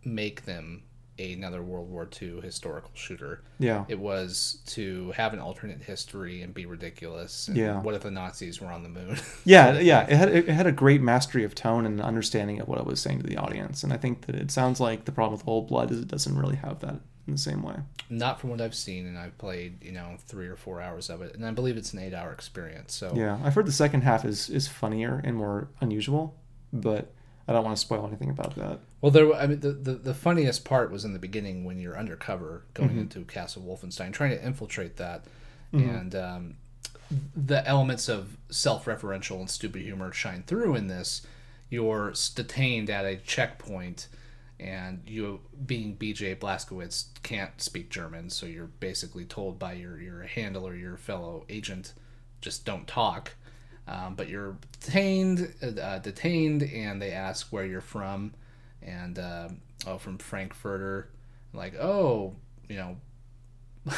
make them another World War II historical shooter. yeah It was to have an alternate history and be ridiculous. And Yeah. What if the Nazis were on the moon? [laughs] Yeah, yeah, it had it had a great mastery of tone and understanding of what it was saying to the audience, and I think that it sounds like the problem with Old Blood is it doesn't really have that in the same way. not from what I've seen, and I've played you know three or four hours of it, and I believe it's an eight-hour experience. So Yeah, I've heard the second half is is funnier and more unusual, but I don't want to spoil anything about that. Well, there. I mean, the, the the funniest part was in the beginning when you're undercover going into Castle Wolfenstein, trying to infiltrate that, and um, the elements of self-referential and stupid humor shine through in this. You're detained at a checkpoint, and you, being B.J. Blazkowicz, can't speak German, so you're basically told by your your handler, your fellow agent, just don't talk. Um, but you're detained, uh, detained, and they ask where you're from, and um, oh, from Frankfurter, like oh, you know, [laughs]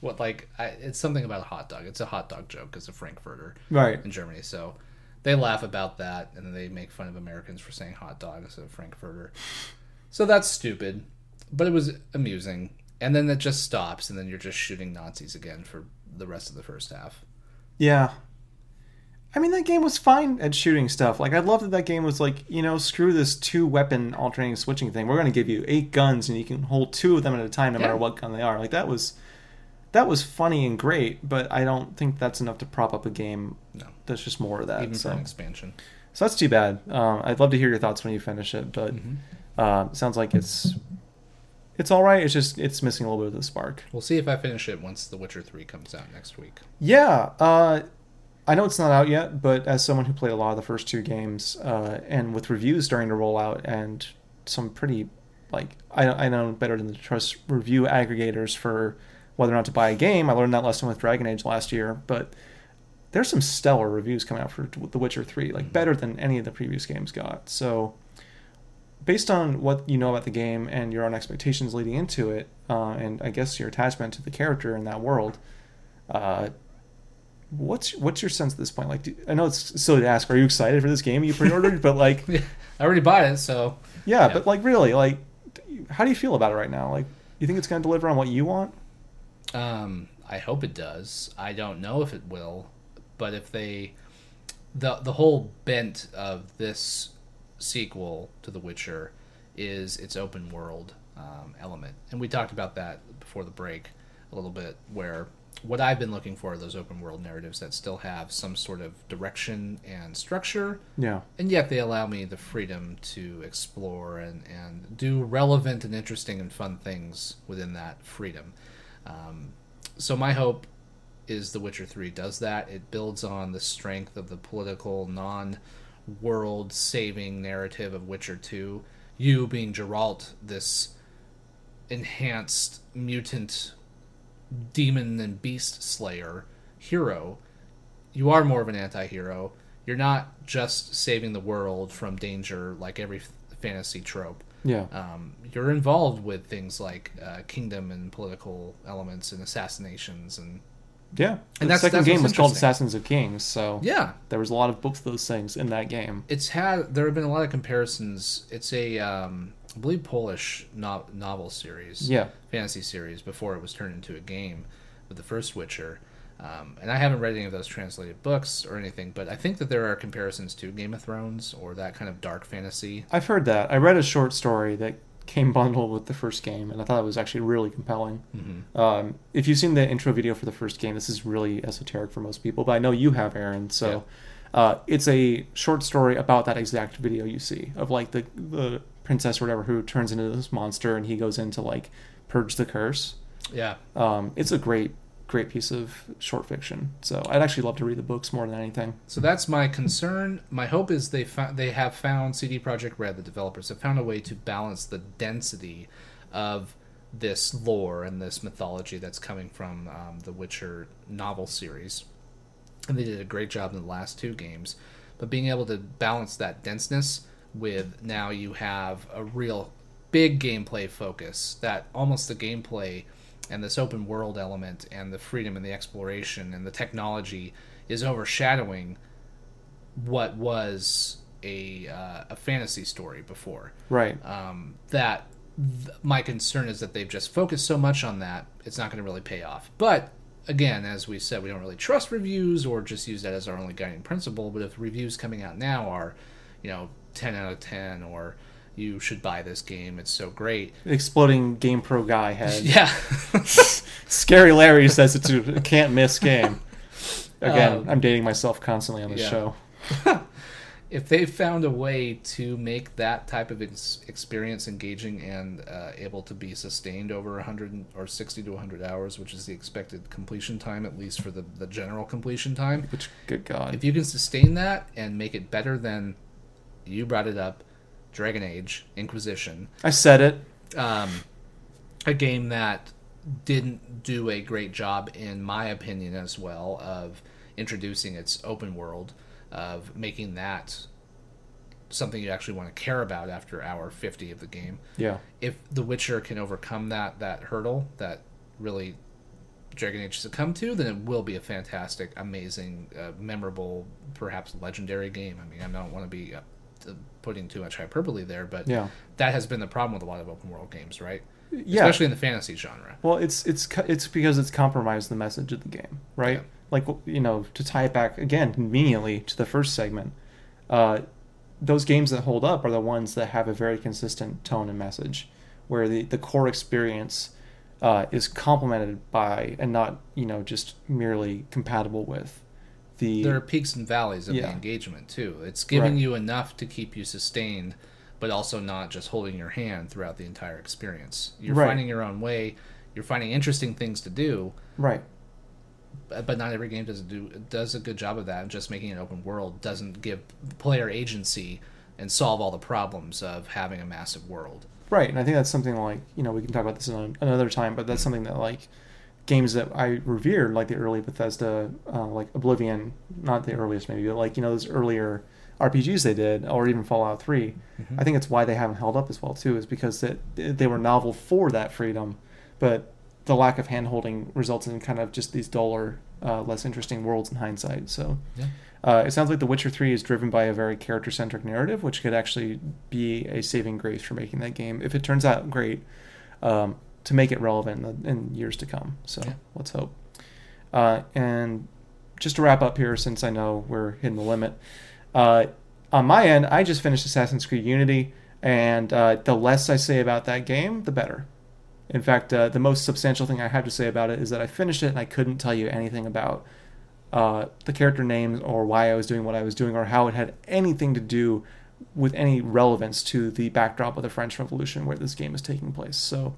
what like I, it's something about a hot dog. It's a hot dog joke. It's a Frankfurter Right. in Germany, so they laugh about that, and they make fun of Americans for saying hot dog instead of Frankfurter. So that's stupid, but it was amusing. And then it just stops, and then you're just shooting Nazis again for the rest of the first half. Yeah. I mean, that game was fine at shooting stuff. Like, I love that that game was like, you know, screw this two weapon alternating switching thing. We're going to give you eight guns and you can hold two of them at a time no Yeah. matter what gun they are. Like, that was. That was funny and great, but I don't think that's enough to prop up a game No. that's just more of that. Even so. for an expansion. So that's too bad. Um, I'd love to hear your thoughts when you finish it, but Mm-hmm. uh, sounds like it's it's all right. It's just it's missing a little bit of the spark. We'll see if I finish it once The Witcher 3 comes out next week. Yeah, uh, I know it's not out yet, but as someone who played a lot of the first two games, uh, and with reviews starting to roll out, and some pretty like I, I know better than to trust review aggregators for whether or not to buy a game. I learned that lesson with Dragon Age last year, but there's some stellar reviews coming out for The Witcher 3, like better than any of the previous games got. So, based on what you know about the game and your own expectations leading into it, uh, and I guess your attachment to the character in that world, uh, what's what's your sense at this point? Like, do, I know it's silly to ask, are you excited for this game you pre-ordered? but like, [laughs] I already bought it, so yeah, Yeah. but like, really, like, how do you feel about it right now? Like, you think it's going to deliver on what you want? Um, I hope it does. I don't know if it will, but if they, the the whole bent of this sequel to The Witcher is its open world um, element, and we talked about that before the break a little bit, where what I've been looking for are those open world narratives that still have some sort of direction and structure, Yeah, and yet they allow me the freedom to explore and, and do relevant and interesting and fun things within that freedom. Um, so my hope is The Witcher 3 does that. It builds on the strength of the political, non world saving narrative of Witcher 2. You being Geralt, this enhanced mutant demon and beast slayer hero, you are more of an anti-hero. You're not just saving the world from danger like every fantasy trope. yeah, Um, you're involved with things like uh, kingdom and political elements and assassinations and yeah. The And that's- second that's game was called. Assassins of Kings, so yeah, there was a lot of both of those things in that game. it's had there have been a lot of comparisons. It's a um, I believe Polish no- novel series. Yeah, fantasy series before it was turned into a game with the first Witcher. Um, and I haven't read any of those translated books or anything, but I think that there are comparisons to Game of Thrones or that kind of dark fantasy. I've heard that. I read a short story that came bundled with the first game, and I thought it was actually really compelling. hmm Um, if you've seen the intro video for the first game, this is really esoteric for most people, but I know you have, Aaron. So uh, it's a short story about that exact video you see of like the the princess or whatever who turns into this monster, and he goes in to like purge the curse. Yeah, Um, it's a great great piece of short fiction. So I'd actually love to read the books more than anything. so that's my concern. My hope is they found they have found CD Projekt Red, the developers have found a way to balance the density of this lore and this mythology that's coming from um, the Witcher novel series, and they did a great job in the last two games. But being able to balance that denseness with now you have a real big gameplay focus that almost the gameplay and this open world element and the freedom and the exploration and the technology is overshadowing what was a uh, a fantasy story before Right. um, that th- my concern is that they've just focused so much on that it's not going to really pay off but again as we said we don't really trust reviews or just use that as our only guiding principle but if reviews coming out now are you know 10 out of 10 or you should buy this game it's so great Exploding Game Pro guy head. [laughs] yeah [laughs] Scary Larry says it's a can't miss game. [laughs] Again, Um, I'm dating myself constantly on this yeah. show. if they found a way to make that type of ex- experience engaging and uh, able to be sustained over 100 or 60 to 100 hours, which is the expected completion time, at least for the, the general completion time, Which, good God. if you can sustain that and make it better than you brought it up, Dragon Age Inquisition, I said it. um, a game that didn't do a great job, in my opinion, as well, of introducing its open world, of making that something you actually want to care about after hour 50 of the game. Yeah. If The Witcher can overcome that that hurdle that really Dragon Age succumbed to, then it will be a fantastic, amazing, uh, memorable, perhaps legendary game. I mean, I don't want to be uh, putting too much hyperbole there, but Yeah. that has been the problem with a lot of open world games, right? Yeah. Especially in the fantasy genre. Well, it's it's it's because it's compromised the message of the game, right? Yeah. Like you know, to tie it back again conveniently to the first segment, uh, those games that hold up are the ones that have a very consistent tone and message, where the the core experience uh, is complemented by and not you know just merely compatible with the There are peaks and valleys of Yeah. the engagement too. It's giving Right. you enough to keep you sustained, but also not just holding your hand throughout the entire experience. You're Right. finding your own way. You're finding interesting things to do, right. but not every game does do does a good job of that. And just making an open world doesn't give player agency and solve all the problems of having a massive world. Right, and I think that's something like you know we can talk about this in another time, but that's something that like games that I revered, like the early Bethesda, uh, like Oblivion, not the earliest maybe, but like you know those earlier RPGs they did, or even Fallout 3 Mhm. I think it's why they haven't held up as well too, is because that they were novel for that freedom, but the lack of handholding results in kind of just these duller, uh, less interesting worlds in hindsight. So. Yeah. Uh, it sounds like The Witcher 3 is driven by a very character centric narrative, which could actually be a saving grace for making that game. If it turns out great, um, to make it relevant in, the, in years to come. So Yeah. let's hope. Uh, and just to wrap up here, since I know we're hitting the limit, uh, on my end, I just finished Assassin's Creed Unity, and uh, the less I say about that game, the better. In fact, uh, the most substantial thing I have to say about it is that I finished it and I couldn't tell you anything about uh, the character names or why I was doing what I was doing or how it had anything to do with any relevance to the backdrop of the French Revolution where this game is taking place. So,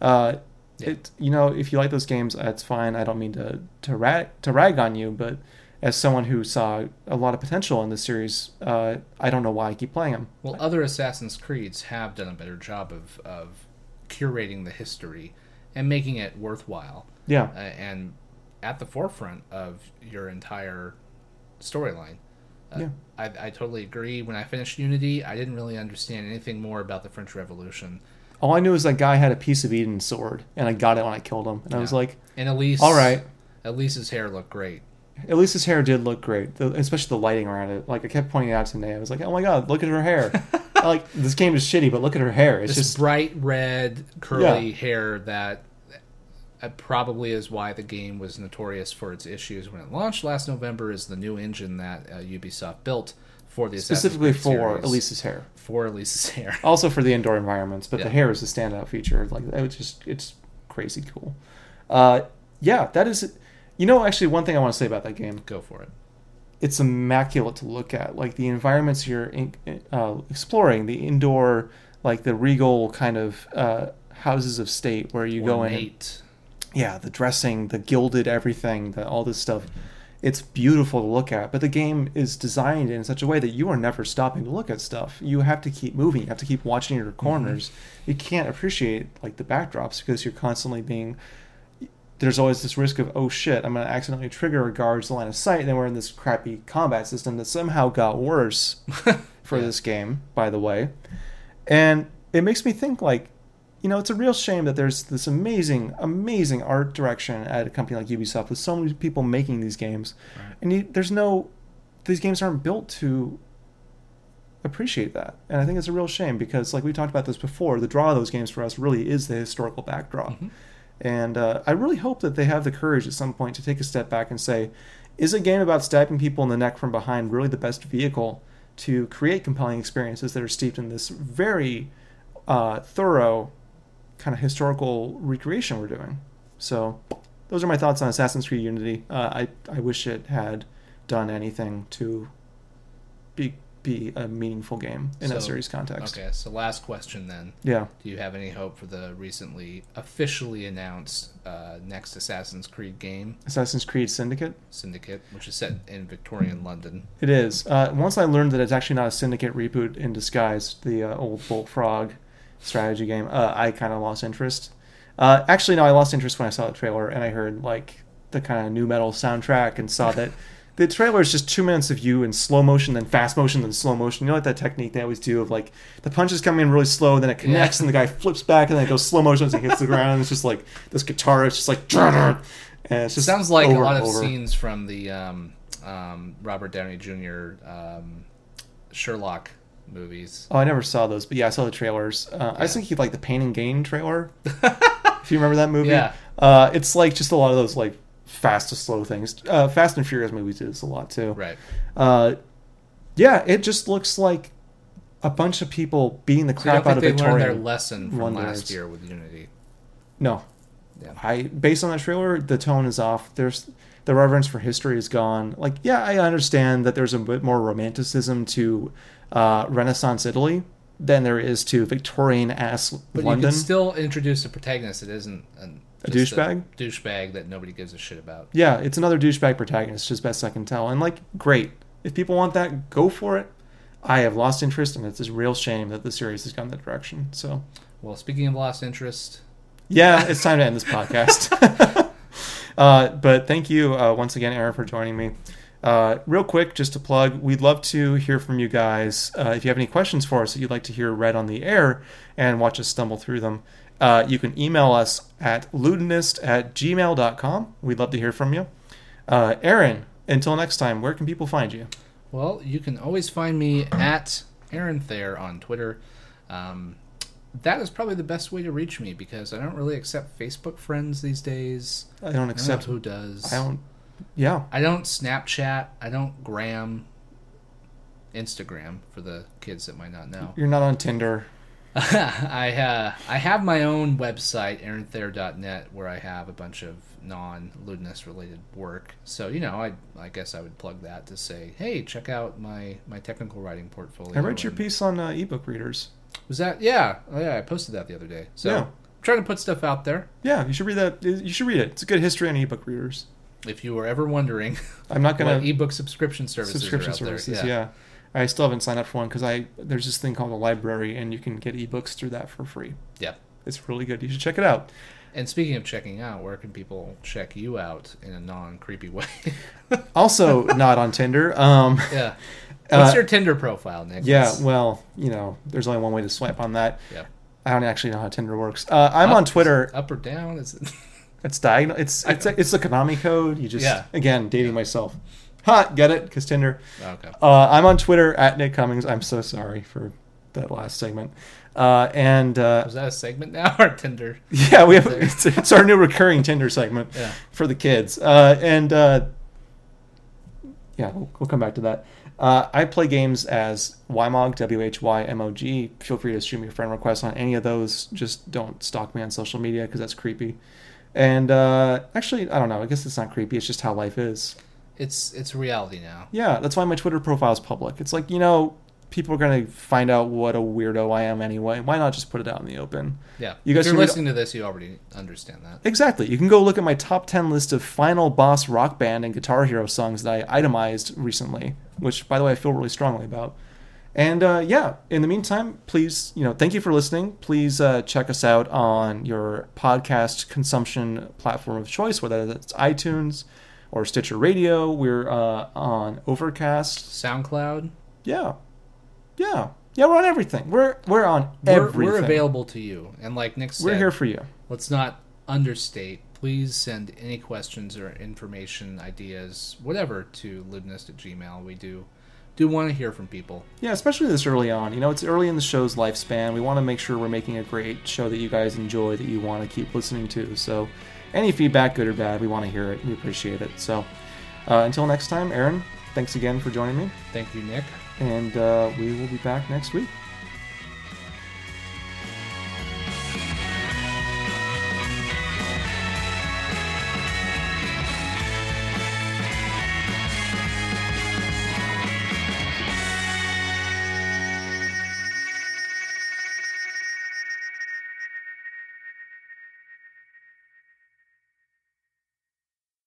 uh, Yeah. it you know if you like those games, that's fine. I don't mean to to rag to rag on you, but as someone who saw a lot of potential in the series, uh, I don't know why I keep playing them. Well, other Assassin's Creeds have done a better job of, of curating the history and making it worthwhile Yeah, uh, and at the forefront of your entire storyline. Uh, Yeah. I, I totally agree. When I finished Unity, I didn't really understand anything more about the French Revolution. All I knew is that guy had a piece of Eden sword, and I got it when I killed him, and I was like, And Elise, all right. Elise's hair looked great. At least his hair did look great, the- especially the lighting around it. Like I kept pointing it out to Nate. I was like, "Oh my god, look at her hair!" [laughs] like this game is shitty, but look at her hair. It's This just bright red curly hair that uh, probably is why the game was notorious for its issues when it launched last November. Is the new engine that uh, Ubisoft built for the Assassin's specifically for series. Elise's hair. For Elise's [laughs] hair. Also for the indoor environments, but Yeah. the hair is a standout feature. Like it was just it's crazy cool. Uh, yeah, that is. You know, actually, one thing I want to say about that game, Go for it. it's immaculate to look at. Like the environments you're in, uh, exploring, the indoor, like the regal kind of uh, houses of state where you go in. and- yeah, the dressing, the gilded everything, the, all this stuff. It's beautiful to look at, but the game is designed in such a way that you are never stopping to look at stuff. You have to keep moving. You have to keep watching your mm-hmm. corners. You can't appreciate like the backdrops because you're constantly being. There's always this risk of oh shit, I'm gonna accidentally trigger a guard's line of sight. And then we're in this crappy combat system that somehow got worse [laughs] for Yeah. this game, by the way. And it makes me think like, you know, it's a real shame that there's this amazing, amazing art direction at a company like Ubisoft with so many people making these games, Right. and you, there's no, these games aren't built to appreciate that, and I think it's a real shame because, like we talked about this before, the draw of those games for us really is the historical backdrop, Mhm. and uh, I really hope that they have the courage at some point to take a step back and say, is a game about stabbing people in the neck from behind really the best vehicle to create compelling experiences that are steeped in this very uh, thorough kind of historical recreation we're doing. So, those are my thoughts on Assassin's Creed Unity. Uh, I I wish it had done anything to be be a meaningful game in So, that series context. Okay, so last question then. Yeah. Do you have any hope for the recently officially announced uh, next Assassin's Creed game, Assassin's Creed Syndicate. Syndicate, which is set in Victorian London? It is. Uh, once I learned that it's actually not a Syndicate reboot in disguise, the uh, old Bullfrog strategy game, uh, I kind of lost interest. Uh, actually, no, I lost interest when I saw the trailer and I heard like the kind of new metal soundtrack and saw that [laughs] the trailer is just two minutes of you in slow motion, then fast motion, then slow motion. You know, like that technique they always do of like the punches come in really slow, then it connects, Yeah. and the guy flips back, and then it goes slow motion as it hits the ground. It's just like this guitar is just like, [laughs] and it's It just sounds like a lot of scenes from the um, um, Robert Downey Jr. Um, Sherlock movies. Oh, I never saw those, but yeah, I saw the trailers. Uh, I was thinking like the Pain and Gain trailer. [laughs] if you remember that movie, Yeah. uh, it's like just a lot of those like fast to slow things. Uh, fast and Furious movies do this a lot too. Right. Uh, yeah, it just looks like a bunch of people beating the So crap out think of they learned their lesson from wonders. last year with Unity? No, Yeah. I based on that trailer, the tone is off. There's the reverence for history is gone. Like, yeah, I understand that there's a bit more romanticism to uh, Renaissance Italy than there is to Victorian ass But London. you can still introduce a protagonist that isn't an, A just douchebag? douchebag that nobody gives a shit about. Yeah, it's another douchebag protagonist, as best I can tell. And like, great. If people want that, go for it. I have lost interest, and it's a real shame that the series has gone that direction. So, Well, speaking of lost interest, yeah, it's time to end this podcast. [laughs] uh, but thank you uh, once again, Aaron, for joining me. Uh, real quick, just to plug, we'd love to hear from you guys. Uh, if you have any questions for us that you'd like to hear read on the air and watch us stumble through them, Uh, you can email us at ludinist at gmail.com. We'd love to hear from you. Uh, Aaron, until next time, where can people find you? Well, you can always find me at Aaron Thayer on Twitter. Um, that is probably the best way to reach me because I don't really accept Facebook friends these days. I don't I don't accept. who does. I don't. Yeah. I don't Snapchat. I don't Gram. Instagram for the kids that might not know. You're not on Tinder. [laughs] I uh, I have my own website, aaronthayer.net, where I have a bunch of non-Ludinus related work. So you know, I I guess I would plug that to say, hey, check out my my technical writing portfolio. I read your and- piece on uh, ebook readers. Was that yeah? Oh, yeah, I posted that the other day. So Yeah. I'm trying to put stuff out there. Yeah, you should read that. You should read it. It's a good history on ebook readers. If you were ever wondering I'm not gonna what ebook subscription services subscription services. there, Yeah. I still haven't signed up for one because I there's this thing called a library and you can get ebooks through that for free. yeah. It's really good. You should check it out. And speaking of checking out, where can people check you out in a non-creepy way? Also, not on Tinder. Um, [laughs] yeah. What's Uh, your Tinder profile, Nick? yeah, well, you know, there's only one way to swipe on that. Yeah. I don't actually know how Tinder works. Uh, I'm Up- on Twitter. Up or down? Is it? [laughs] It's diagonal. It's it's it's the Konami code. You just Yeah. again dating myself. Ha, get it? Because Tinder. okay. Uh, I'm on Twitter at Nick Cummings. I'm so sorry for that last segment. Uh, and uh, Was that a segment now [laughs] or Tinder? yeah, we have [laughs] it's, it's our new recurring Tinder segment Yeah. for the kids. Uh, and uh, yeah, we'll, we'll come back to that. Uh, I play games as Whymog, W H Y M O G. Feel free to shoot me a friend request on any of those. Just don't stalk me on social media because that's creepy. And uh, actually, I don't know. I guess it's not creepy. It's just how life is. It's it's reality now. Yeah, that's why my Twitter profile is public. It's like, you know, people are going to find out what a weirdo I am anyway. Why not just put it out in the open? Yeah. You guys if you're listening to this, you already understand that. Exactly. You can go look at my top 10 list of final boss rock band and guitar hero songs that I itemized recently, which, by the way, I feel really strongly about. And uh, yeah, in the meantime, please, you know, thank you for listening. Please uh, check us out on your podcast consumption platform of choice, whether that's iTunes or Stitcher Radio. We're uh, on Overcast. SoundCloud. Yeah, yeah, yeah. We're on everything. We're we're on We're, everything. we're available to you. And like Nick said, We're here for you. let's not understate. Please send any questions or information, ideas, whatever to libnist at gmail. We do do want to hear from people. Yeah, especially this early on. You know, it's early in the show's lifespan. We want to make sure we're making a great show that you guys enjoy, that you want to keep listening to. So, any feedback, good or bad, we want to hear it. We appreciate it. So, uh, until next time, Aaron, thanks again for joining me, Thank you, Nick. And uh, we will be back next week.